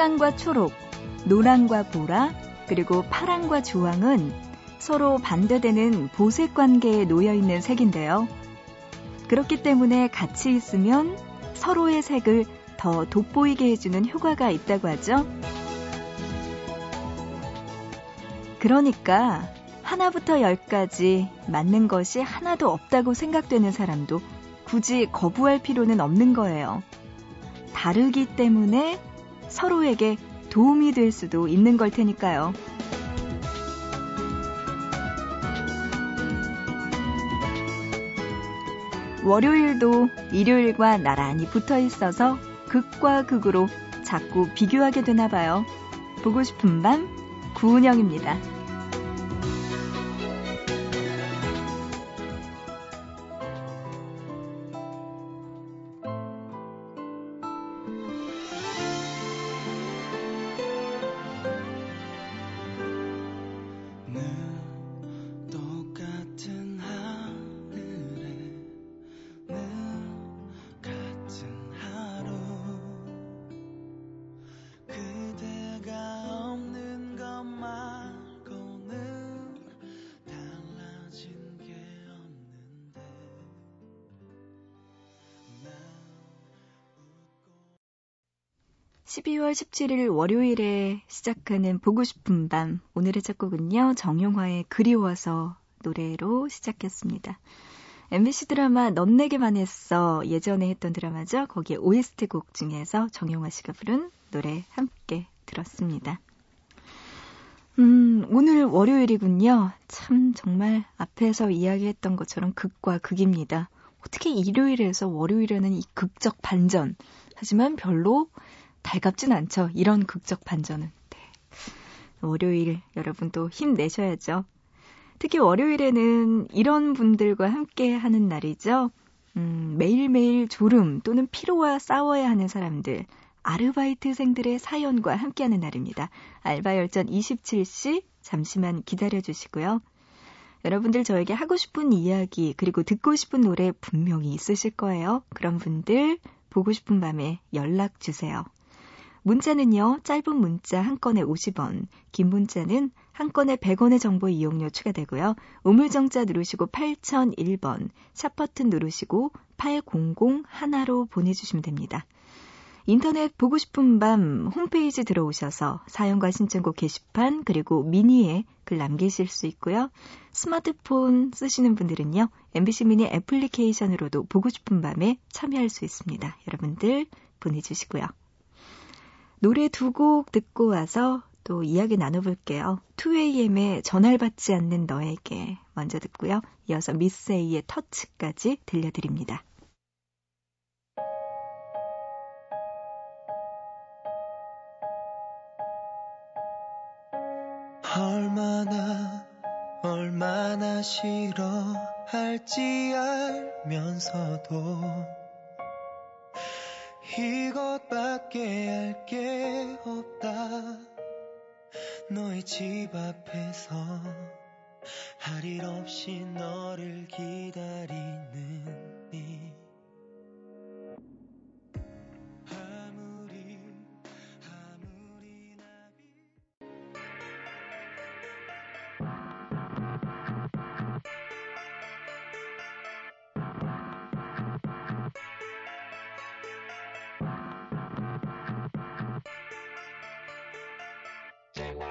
빨강과 초록, 노랑과 보라, 그리고 파랑과 주황은 서로 반대되는 보색 관계에 놓여 있는 색인데요. 그렇기 때문에 같이 있으면 서로의 색을 더 돋보이게 해주는 효과가 있다고 하죠. 그러니까 하나부터 열까지 맞는 것이 하나도 없다고 생각되는 사람도 굳이 거부할 필요는 없는 거예요. 다르기 때문에 서로에게 도움이 될 수도 있는 걸 테니까요. 월요일도 일요일과 나란히 붙어 있어서 극과 극으로 자꾸 비교하게 되나 봐요. 보고 싶은 밤, 구은영입니다. 12월 17일 월요일에 시작하는 보고 싶은 밤. 오늘의 첫 곡은요, 정용화의 그리워서 노래로 시작했습니다. MBC 드라마 넌 내게만 했어. 예전에 했던 드라마죠. 거기에 OST 곡 중에서 정용화 씨가 부른 노래 함께 들었습니다. 음, 오늘 월요일이군요. 참, 정말 앞에서 이야기했던 것처럼 극과 극입니다. 어떻게 일요일에서 월요일에는 이 극적 반전. 하지만 별로 달갑진 않죠. 이런 극적 반전은. 네. 월요일 여러분도 힘내셔야죠. 특히 월요일에는 이런 분들과 함께 하는 날이죠. 음, 매일매일 졸음 또는 피로와 싸워야 하는 사람들, 아르바이트생들의 사연과 함께하는 날입니다. 알바 열전 27시 잠시만 기다려 주시고요. 여러분들 저에게 하고 싶은 이야기 그리고 듣고 싶은 노래 분명히 있으실 거예요. 그런 분들 보고 싶은 밤에 연락 주세요. 문자는요, 짧은 문자 한 건에 50원, 긴 문자는 한 건에 100원의 정보 이용료 추가되고요. 우물정자 누르시고 8001번, 샵버튼 누르시고 800 하나로 보내주시면 됩니다. 인터넷 보고 싶은 밤 홈페이지 들어오셔서 사연과 신청곡 게시판 그리고 미니에 글 남기실 수 있고요. 스마트폰 쓰시는 분들은요. MBC 미니 애플리케이션으로도 보고 싶은 밤에 참여할 수 있습니다. 여러분들 보내주시고요. 노래 두 곡 듣고 와서 또 이야기 나눠볼게요. 2AM의 전화를 받지 않는 너에게 먼저 듣고요. 이어서 미스에이의 터치까지 들려드립니다. 얼마나 얼마나 싫어할지 알면서도 이것밖에 할 게 없다. 너의 집 앞에서 할 일 없이 너를 기다리는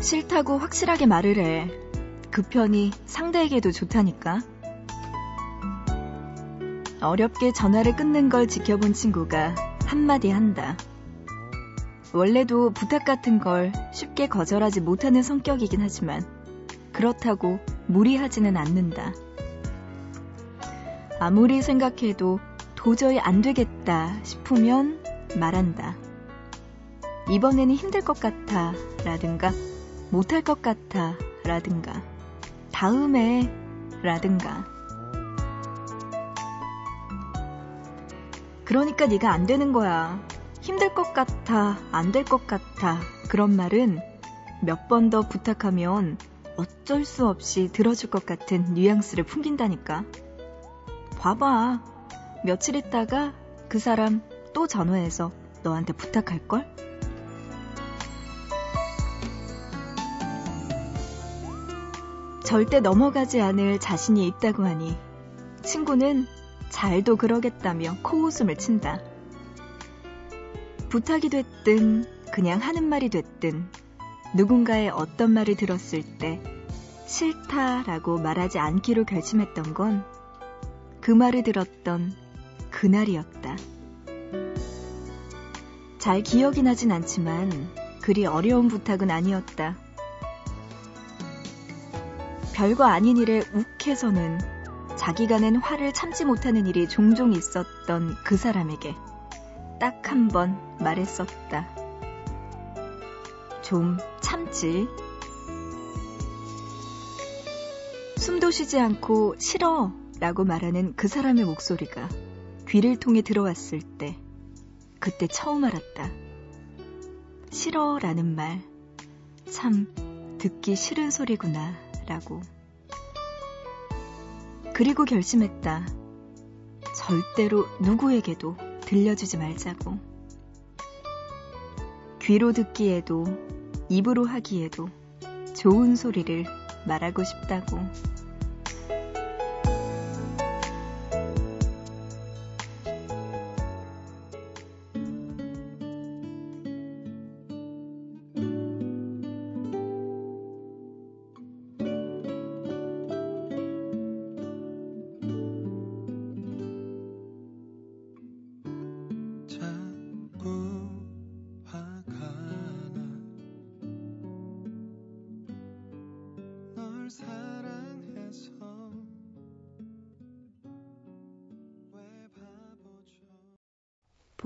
싫다고 확실하게 말을 해. 그 편이 상대에게도 좋다니까. 어렵게 전화를 끊는 걸 지켜본 친구가 한마디 한다. 원래도 부탁 같은 걸 쉽게 거절하지 못하는 성격이긴 하지만 그렇다고 무리하지는 않는다. 아무리 생각해도 도저히 안 되겠다 싶으면 말한다. 이번에는 힘들 것 같아 라든가 못할 것 같아 라든가 다음에 라든가 그러니까 네가 안 되는 거야. 힘들 것 같아, 안 될 것 같아. 그런 말은 몇 번 더 부탁하면 어쩔 수 없이 들어줄 것 같은 뉘앙스를 풍긴다니까. 봐봐. 며칠 있다가 그 사람 또 전화해서 너한테 부탁할걸? 절대 넘어가지 않을 자신이 있다고 하니 친구는 잘도 그러겠다며 코웃음을 친다. 부탁이 됐든 그냥 하는 말이 됐든 누군가의 어떤 말을 들었을 때 싫다라고 말하지 않기로 결심했던 건 그 말을 들었던 그날이었다. 잘 기억이 나진 않지만 그리 어려운 부탁은 아니었다. 별거 아닌 일에 욱해서는 자기가 낸 화를 참지 못하는 일이 종종 있었던 그 사람에게 딱 한 번 말했었다. 좀 참지. 숨도 쉬지 않고 싫어 라고 말하는 그 사람의 목소리가 귀를 통해 들어왔을 때 그때 처음 알았다. 싫어 라는 말 참 듣기 싫은 소리구나 라고. 그리고 결심했다. 절대로 누구에게도 들려주지 말자고. 귀로 듣기에도 입으로 하기에도 좋은 소리를 말하고 싶다고.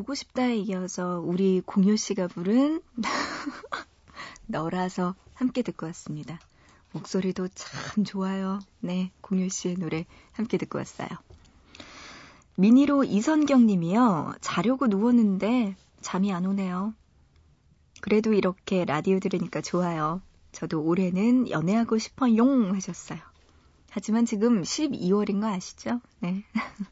보고 싶다에 이어서 우리 공효 씨가 부른 너라서 함께 듣고 왔습니다. 목소리도 참 좋아요. 네, 공효 씨의 노래 함께 듣고 왔어요. 미니로 이선경 님이요. 자려고 누웠는데 잠이 안 오네요. 그래도 이렇게 라디오 들으니까 좋아요. 저도 올해는 연애하고 싶어 용 하셨어요. 하지만 지금 12월인 거 아시죠? 네.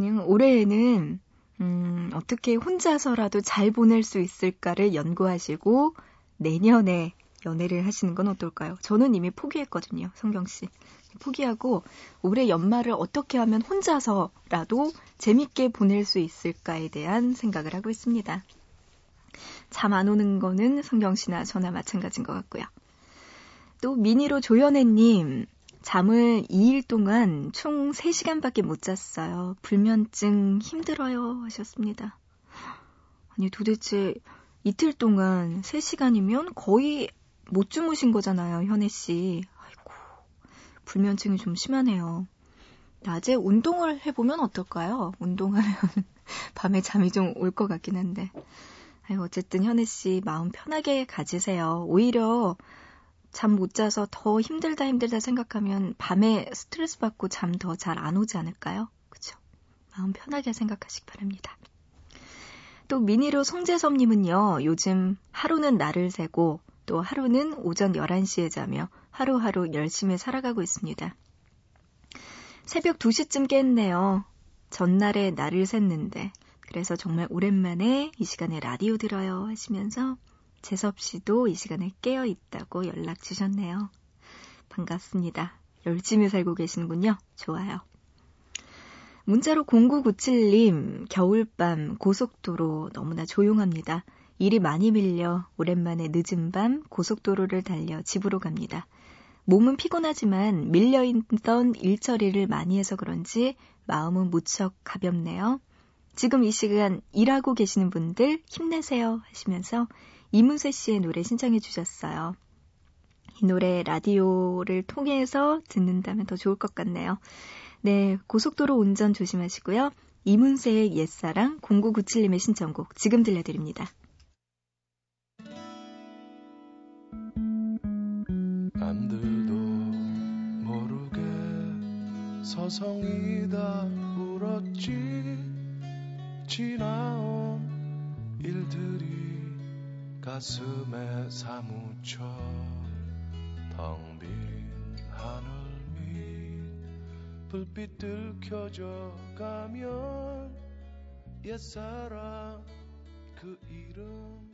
그냥 올해에는 음, 어떻게 혼자서라도 잘 보낼 수 있을까를 연구하시고 내년에 연애를 하시는 건 어떨까요? 저는 이미 포기했거든요, 성경 씨. 포기하고 올해 연말을 어떻게 하면 혼자서라도 재밌게 보낼 수 있을까에 대한 생각을 하고 있습니다. 잠 안 오는 거는 성경 씨나 저나 마찬가지인 것 같고요. 또 미니로 조연애님, 잠을 2일 동안 총 3시간밖에 못 잤어요. 불면증 힘들어요 하셨습니다. 아니 도대체 이틀 동안 3시간이면 거의 못 주무신 거잖아요, 현애 씨. 아이고. 불면증이 좀 심하네요. 낮에 운동을 해보면 어떨까요? 운동하면 밤에 잠이 좀 올 것 같긴 한데. 아유, 어쨌든 현애 씨 마음 편하게 가지세요. 오히려 잠 못 자서 더 힘들다 힘들다 생각하면 밤에 스트레스 받고 잠 더 잘 안 오지 않을까요? 그쵸? 마음 편하게 생각하시기 바랍니다. 또 미니로 송재섭님은요, 요즘 하루는 날을 새고 또 하루는 오전 11시에 자며 하루하루 열심히 살아가고 있습니다. 새벽 2시쯤 깼네요. 전날에 날을 샜는데, 그래서 정말 오랜만에 이 시간에 라디오 들어요 하시면서 재섭 씨도 이 시간에 깨어 있다고 연락 주셨네요. 반갑습니다. 열심히 살고 계시는군요. 좋아요. 문자로 0997님, 겨울밤 고속도로 너무나 조용합니다. 일이 많이 밀려 오랜만에 늦은 밤 고속도로를 달려 집으로 갑니다. 몸은 피곤하지만 밀려있던 일처리를 많이 해서 그런지 마음은 무척 가볍네요. 지금 이 시간 일하고 계시는 분들 힘내세요 하시면서 이문세 씨의 노래 신청해 주셨어요. 이 노래 라디오를 통해서 듣는다면 더 좋을 것 같네요. 네, 고속도로 운전 조심하시고요. 이문세의 옛사랑 0997님의 신청곡 지금 들려드립니다. 남들도 모르게 서성이다 울었지 지나온 일들이 가슴에 사무쳐 텅 빈 하늘 불빛들 켜져 가면 옛사랑 그 이름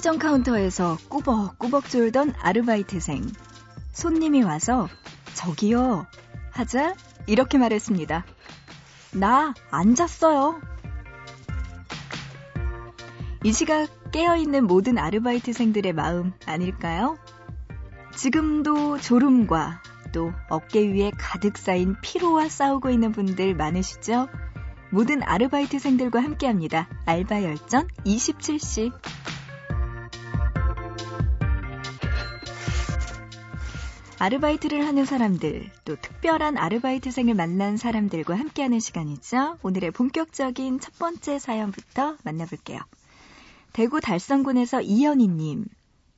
편의점 카운터에서 꾸벅꾸벅 졸던 아르바이트생. 손님이 와서 저기요 하자 이렇게 말했습니다. 나 앉았어요. 이 시각 깨어있는 모든 아르바이트생들의 마음 아닐까요? 지금도 졸음과 또 어깨 위에 가득 쌓인 피로와 싸우고 있는 분들 많으시죠? 모든 아르바이트생들과 함께합니다. 알바 열전 27시. 아르바이트를 하는 사람들, 또 특별한 아르바이트생을 만난 사람들과 함께하는 시간이죠. 오늘의 본격적인 첫 번째 사연부터 만나볼게요. 대구 달성군에서 이현희님.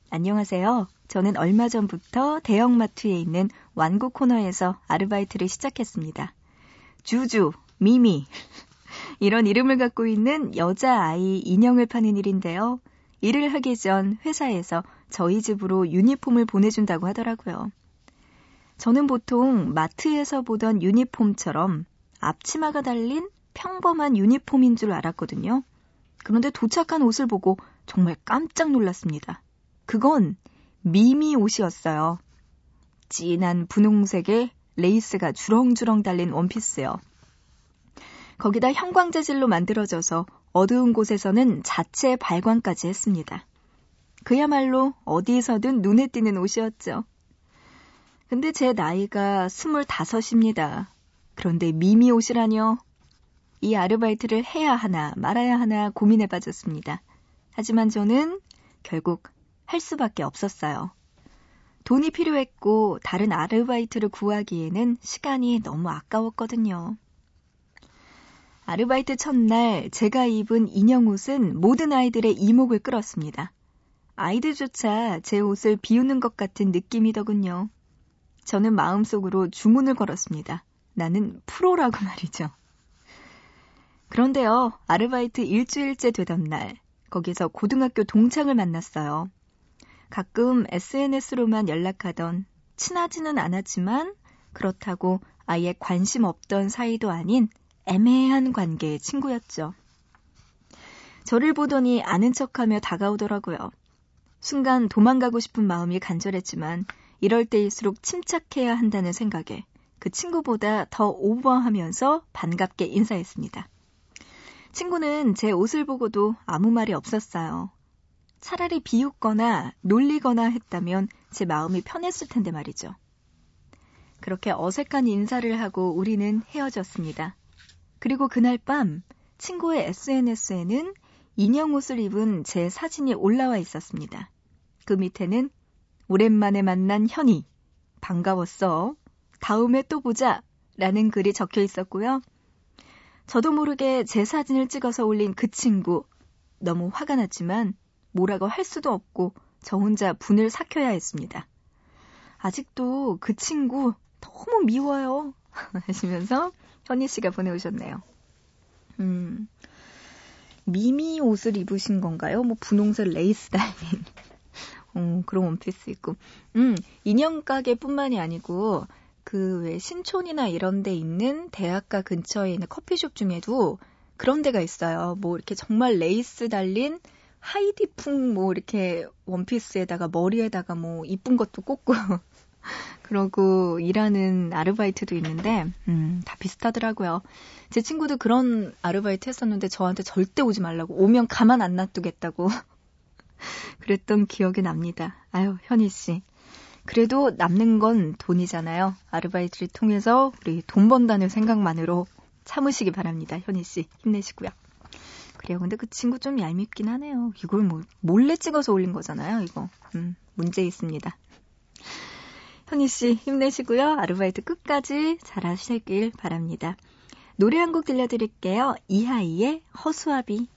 안녕하세요. 저는 얼마 전부터 대형마트에 있는 완구 코너에서 아르바이트를 시작했습니다. 주주, 미미. 이런 이름을 갖고 있는 여자아이 인형을 파는 일인데요. 일을 하기 전 회사에서 저희 집으로 유니폼을 보내준다고 하더라고요. 저는 보통 마트에서 보던 유니폼처럼 앞치마가 달린 평범한 유니폼인 줄 알았거든요. 그런데 도착한 옷을 보고 정말 깜짝 놀랐습니다. 그건 미미 옷이었어요. 진한 분홍색의 레이스가 주렁주렁 달린 원피스요. 거기다 형광 재질로 만들어져서 어두운 곳에서는 자체 발광까지 했습니다. 그야말로 어디서든 눈에 띄는 옷이었죠. 근데 제 나이가 스물다섯입니다. 그런데 미미 옷이라뇨. 이 아르바이트를 해야 하나 말아야 하나 고민해 빠졌습니다. 하지만 저는 결국 할 수밖에 없었어요. 돈이 필요했고 다른 아르바이트를 구하기에는 시간이 너무 아까웠거든요. 아르바이트 첫날 제가 입은 인형 옷은 모든 아이들의 이목을 끌었습니다. 아이들조차 제 옷을 비우는 것 같은 느낌이더군요. 저는 마음속으로 주문을 걸었습니다. 나는 프로라고 말이죠. 그런데요, 아르바이트 일주일째 되던 날, 거기서 고등학교 동창을 만났어요. 가끔 SNS로만 연락하던 친하지는 않았지만 그렇다고 아예 관심 없던 사이도 아닌 애매한 관계의 친구였죠. 저를 보더니 아는 척하며 다가오더라고요. 순간 도망가고 싶은 마음이 간절했지만 이럴 때일수록 침착해야 한다는 생각에 그 친구보다 더 오버하면서 반갑게 인사했습니다. 친구는 제 옷을 보고도 아무 말이 없었어요. 차라리 비웃거나 놀리거나 했다면 제 마음이 편했을 텐데 말이죠. 그렇게 어색한 인사를 하고 우리는 헤어졌습니다. 그리고 그날 밤 친구의 SNS에는 인형 옷을 입은 제 사진이 올라와 있었습니다. 그 밑에는 오랜만에 만난 현이. 반가웠어. 다음에 또 보자. 라는 글이 적혀 있었고요. 저도 모르게 제 사진을 찍어서 올린 그 친구. 너무 화가 났지만 뭐라고 할 수도 없고 저 혼자 분을 삭혀야 했습니다. 아직도 그 친구 너무 미워요. 하시면서 현희 씨가 보내오셨네요. 음, 미미 옷을 입으신 건가요? 뭐 분홍색 레이스 달린 어, 그런 원피스 있고. 음, 인형 가게뿐만이 아니고 그 왜 신촌이나 이런 데 있는 대학가 근처에 있는 커피숍 중에도 그런 데가 있어요. 뭐 이렇게 정말 레이스 달린 하이디풍 뭐 이렇게 원피스에다가 머리에다가 뭐 이쁜 것도 꽂고 그러고 일하는 아르바이트도 있는데 음, 다 비슷하더라고요. 제 친구도 그런 아르바이트 했었는데 저한테 절대 오지 말라고 오면 가만 안 놔두겠다고 그랬던 기억이 납니다. 아유, 현희 씨. 그래도 남는 건 돈이잖아요. 아르바이트를 통해서 우리 돈 번다는 생각만으로 참으시기 바랍니다. 현희 씨. 힘내시고요. 그래요. 근데 그 친구 좀 얄밉긴 하네요. 이걸 뭐, 몰래 찍어서 올린 거잖아요, 이거. 음, 문제 있습니다. 현희 씨, 힘내시고요. 아르바이트 끝까지 잘 하시길 바랍니다. 노래 한 곡 들려드릴게요. 이하이의 허수아비.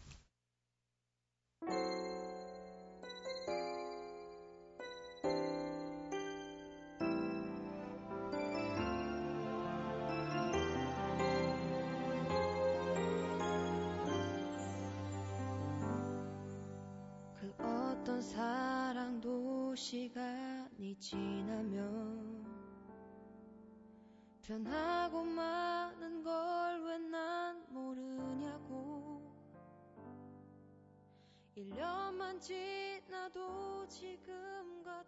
시간이 지나면 변하고 마는 걸왜 난 모르냐고 1년만 지나도 지금과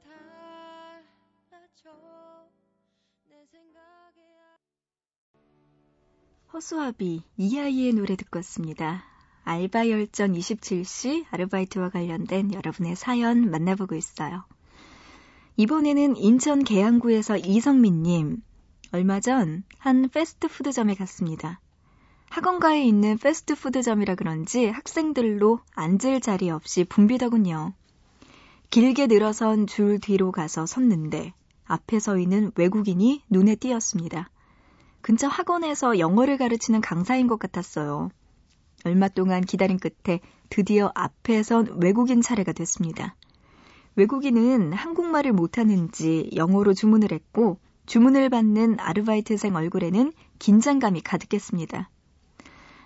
달라져 내 생각에 허수아비 이하이의 노래 듣고 왔습니다. 알바 열전 27시 아르바이트와 관련된 여러분의 사연 만나보고 있어요. 이번에는 인천 계양구에서 이성민님. 얼마 전 한 패스트푸드점에 갔습니다. 학원가에 있는 패스트푸드점이라 그런지 학생들로 앉을 자리 없이 붐비더군요. 길게 늘어선 줄 뒤로 가서 섰는데 앞에 서 있는 외국인이 눈에 띄었습니다. 근처 학원에서 영어를 가르치는 강사인 것 같았어요. 얼마 동안 기다린 끝에 드디어 앞에 선 외국인 차례가 됐습니다. 외국인은 한국말을 못하는지 영어로 주문을 했고 주문을 받는 아르바이트생 얼굴에는 긴장감이 가득했습니다.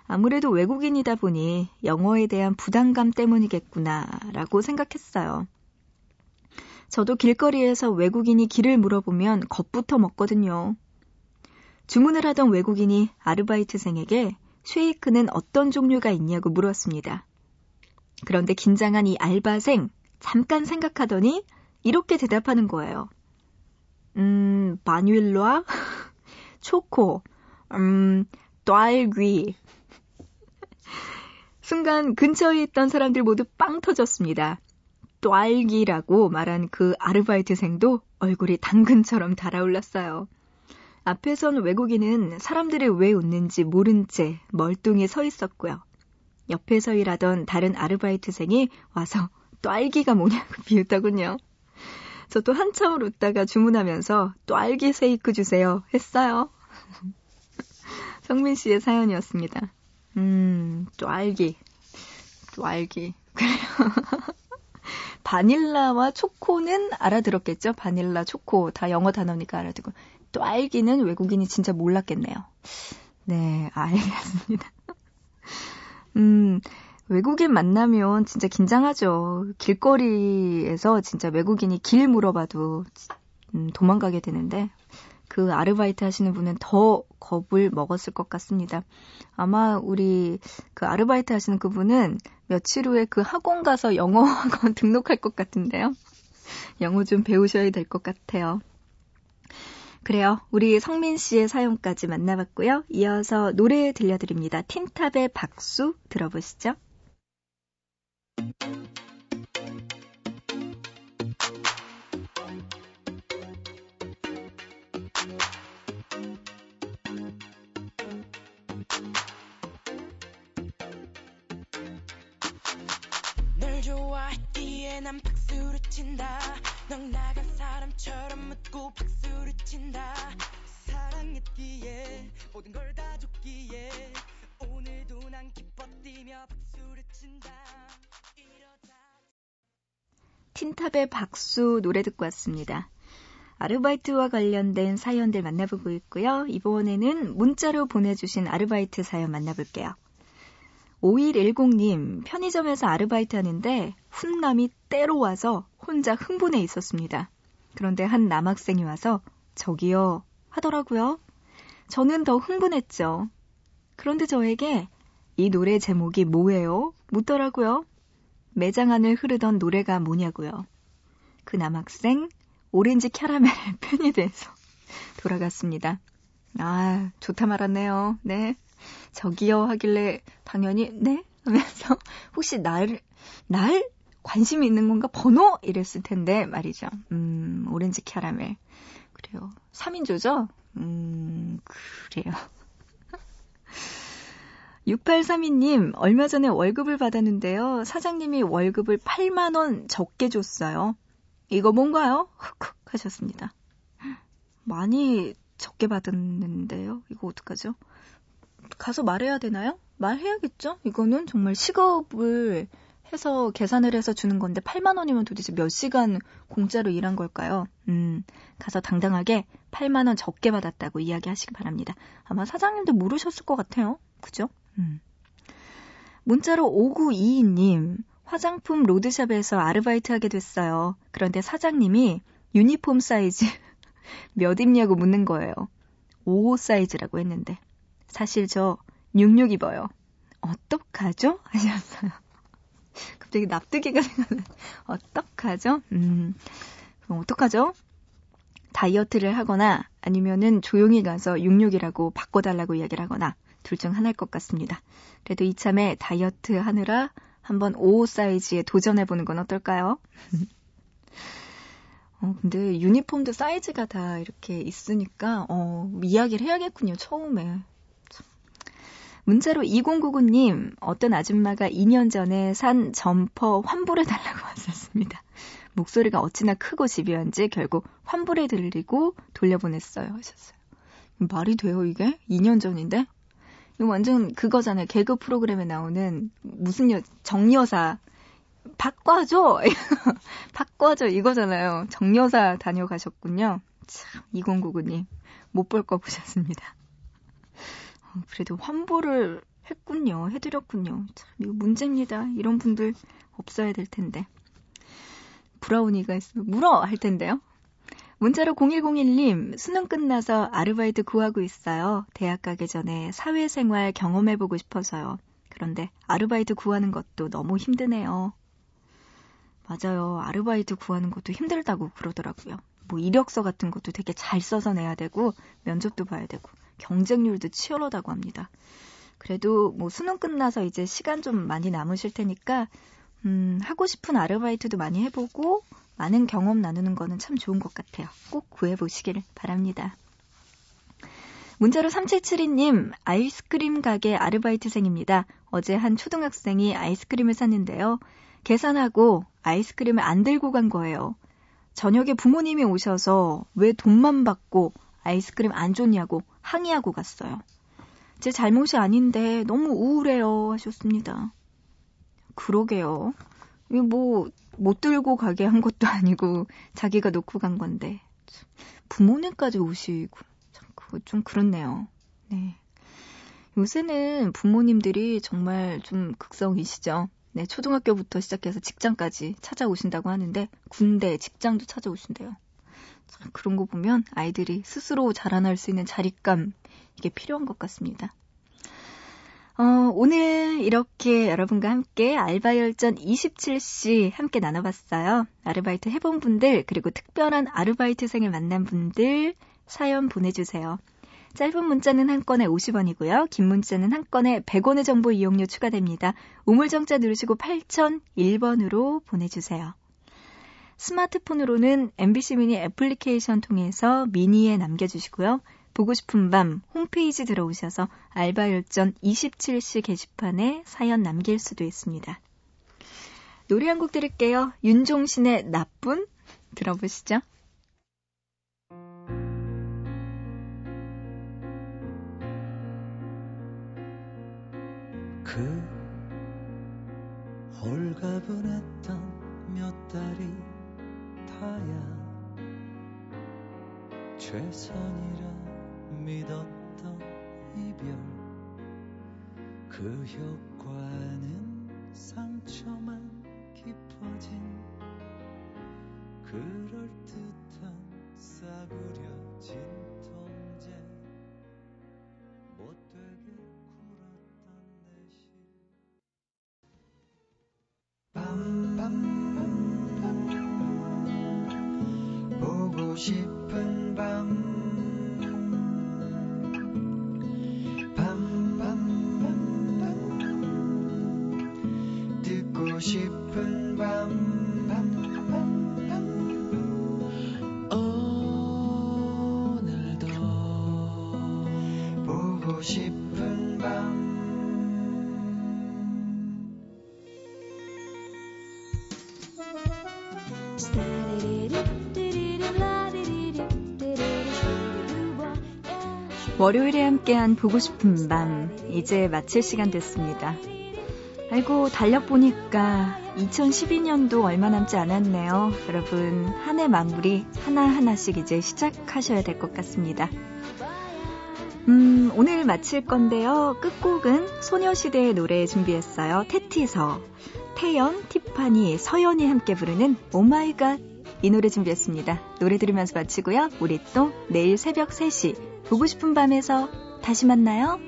아무래도 외국인이다 보니 영어에 대한 부담감 때문이겠구나라고 생각했어요. 저도 길거리에서 외국인이 길을 물어보면 겁부터 먹거든요. 주문을 하던 외국인이 아르바이트생에게 쉐이크는 어떤 종류가 있냐고 물었습니다. 그런데 긴장한 이 알바생 잠깐 생각하더니 이렇게 대답하는 거예요. 음, 바닐라, 초코, 음, 딸귀. 순간 근처에 있던 사람들 모두 빵 터졌습니다. 딸기라고 말한 그 아르바이트생도 얼굴이 당근처럼 달아올랐어요. 앞에선 외국인은 사람들이 왜 웃는지 모른 채 멀뚱히 서 있었고요. 옆에서 일하던 다른 아르바이트생이 와서 또알기가 뭐냐고 비웃더군요. 저도 한참을 웃다가 주문하면서 또알기 세이크 주세요 했어요. 성민 씨의 사연이었습니다. 음, 또알기. 또알기. 그래요. 바닐라와 초코는 알아들었겠죠? 바닐라, 초코. 다 영어 단어니까 알아듣고. 또 알기는 외국인이 진짜 몰랐겠네요. 네, 알겠습니다. 음, 외국인 만나면 진짜 긴장하죠. 길거리에서 진짜 외국인이 길 물어봐도 음, 도망가게 되는데 그 아르바이트 하시는 분은 더 겁을 먹었을 것 같습니다. 아마 우리 그 아르바이트 하시는 그분은 며칠 후에 그 학원 가서 영어 학원 등록할 것 같은데요. 영어 좀 배우셔야 될 것 같아요. 그래요. 우리 성민 씨의 사연까지 만나봤고요. 이어서 노래 들려드립니다. 틴탑의 박수 들어보시죠. 난 박수를 친다 넌 나간 사람처럼 묻고 박수 를 친다 사랑했기에 모든 걸 다 줬기에 오늘도 난 기뻐 뛰며 박수를 친다 틴탑의 박수 노래 듣고 왔습니다. 아르바이트와 관련된 사연들 만나보고 있고요. 이번에는 문자로 보내주신 아르바이트 사연 만나볼게요. 5110님, 편의점에서 아르바이트 하는데 훈남이 때로 와서 혼자 흥분해 있었습니다. 그런데 한 남학생이 와서 저기요 하더라고요. 저는 더 흥분했죠. 그런데 저에게 이 노래 제목이 뭐예요? 묻더라고요. 매장 안을 흐르던 노래가 뭐냐고요. 그 남학생 오렌지 캐러멜 팬이 돼서 돌아갔습니다. 아, 좋다 말았네요. 네. 저기요 하길래 당연히 네? 하면서 혹시 날, 날 관심이 있는 건가? 번호? 이랬을 텐데 말이죠. 음, 오렌지 캐러멜. 그래요. 3인조죠? 음, 그래요. 6832님, 얼마 전에 월급을 받았는데요. 사장님이 월급을 8만원 적게 줬어요. 이거 뭔가요? 흑흑 하셨습니다. 많이 적게 받았는데요. 이거 어떡하죠? 가서 말해야 되나요? 말해야겠죠? 이거는 정말 시급을 해서 계산을 해서 주는 건데 8만 원이면 도대체 몇 시간 공짜로 일한 걸까요? 음, 가서 당당하게 8만 원 적게 받았다고 이야기하시기 바랍니다. 아마 사장님도 모르셨을 것 같아요. 그죠? 음. 문자로 5922님, 화장품 로드샵에서 아르바이트 하게 됐어요. 그런데 사장님이 유니폼 사이즈 몇 입냐고 묻는 거예요. 5 사이즈라고 했는데. 사실 저 66 입어요. 어떡하죠? 하셨어요. 갑자기 납득이가 생각나. 어떡하죠? 음, 그럼 어떡하죠? 다이어트를 하거나 아니면은 조용히 가서 66이라고 바꿔달라고 이야기를 하거나 둘 중 하나일 것 같습니다. 그래도 이참에 다이어트 하느라 한번 5 사이즈에 도전해보는 건 어떨까요? 어, 근데 유니폼도 사이즈가 다 이렇게 있으니까, 어, 이야기를 해야겠군요, 처음에. 문자로 2099님, 어떤 아줌마가 2년 전에 산 점퍼 환불해달라고 왔었습니다. 목소리가 어찌나 크고 집요한지 결국 환불해드리고 돌려보냈어요. 하셨어요. 말이 돼요, 이게? 2년 전인데? 이거 완전 그거잖아요. 개그 프로그램에 나오는 무슨 여, 정여사. 바꿔줘! 바꿔줘! 이거잖아요. 정여사 다녀가셨군요. 참, 2099님. 못 볼 거 보셨습니다. 어, 그래도 환불을 했군요. 해드렸군요. 참, 이거 문제입니다. 이런 분들 없어야 될 텐데. 브라우니가 있으면 물어! 할 텐데요. 문자로 0101님, 수능 끝나서 아르바이트 구하고 있어요. 대학 가기 전에 사회생활 경험해보고 싶어서요. 그런데 아르바이트 구하는 것도 너무 힘드네요. 맞아요. 아르바이트 구하는 것도 힘들다고 그러더라고요. 뭐 이력서 같은 것도 되게 잘 써서 내야 되고 면접도 봐야 되고 경쟁률도 치열하다고 합니다. 그래도 뭐 수능 끝나서 이제 시간 좀 많이 남으실 테니까 음, 하고 싶은 아르바이트도 많이 해보고 많은 경험 나누는 거는 참 좋은 것 같아요. 꼭 구해보시길 바랍니다. 문자로 3772님, 아이스크림 가게 아르바이트생입니다. 어제 한 초등학생이 아이스크림을 샀는데요. 계산하고 아이스크림을 안 들고 간 거예요. 저녁에 부모님이 오셔서 왜 돈만 받고 아이스크림 안 줬냐고 항의하고 갔어요. 제 잘못이 아닌데 너무 우울해요 하셨습니다. 그러게요. 뭐, 못 들고 가게 한 것도 아니고, 자기가 놓고 간 건데. 부모님까지 오시고, 참, 그거 좀 그렇네요. 네. 요새는 부모님들이 정말 좀 극성이시죠. 네, 초등학교부터 시작해서 직장까지 찾아오신다고 하는데, 군대, 직장도 찾아오신대요. 참, 그런 거 보면 아이들이 스스로 자라날 수 있는 자립감, 이게 필요한 것 같습니다. 어, 오늘 이렇게 여러분과 함께 알바열전 27시 함께 나눠봤어요. 아르바이트 해본 분들, 그리고 특별한 아르바이트생을 만난 분들 사연 보내주세요. 짧은 문자는 한 건에 50원이고요. 긴 문자는 한 건에 100원의 정보 이용료 추가됩니다. 우물정자 누르시고 8001번으로 보내주세요. 스마트폰으로는 MBC 미니 애플리케이션 통해서 미니에 남겨주시고요. 보고 싶은 밤 홈페이지 들어오셔서 알바열전 27시 게시판에 사연 남길 수도 있습니다. 노래 한 곡 들을게요. 윤종신의 나쁜 들어보시죠. 그 홀가분했던 몇 달이 최선이라 믿었던 이별. 그 효과는 상처만 깊어진 그럴듯한 싸구려진 통제 못되게 굴었던 내실. 밤밤 보고 싶 월요일에 함께한 보고 싶은 밤, 이제 마칠 시간 됐습니다. 아이고, 달력 보니까 2012년도 얼마 남지 않았네요. 여러분, 한 해 마무리 하나하나씩 이제 시작하셔야 될 것 같습니다. 음, 오늘 마칠 건데요. 끝곡은 소녀시대의 노래 준비했어요. 태티서. 태연, 티파니, 서현이 함께 부르는 Oh My God 이 노래 준비했습니다. 노래 들으면서 마치고요. 우리 또 내일 새벽 3시 보고 싶은 밤에서 다시 만나요.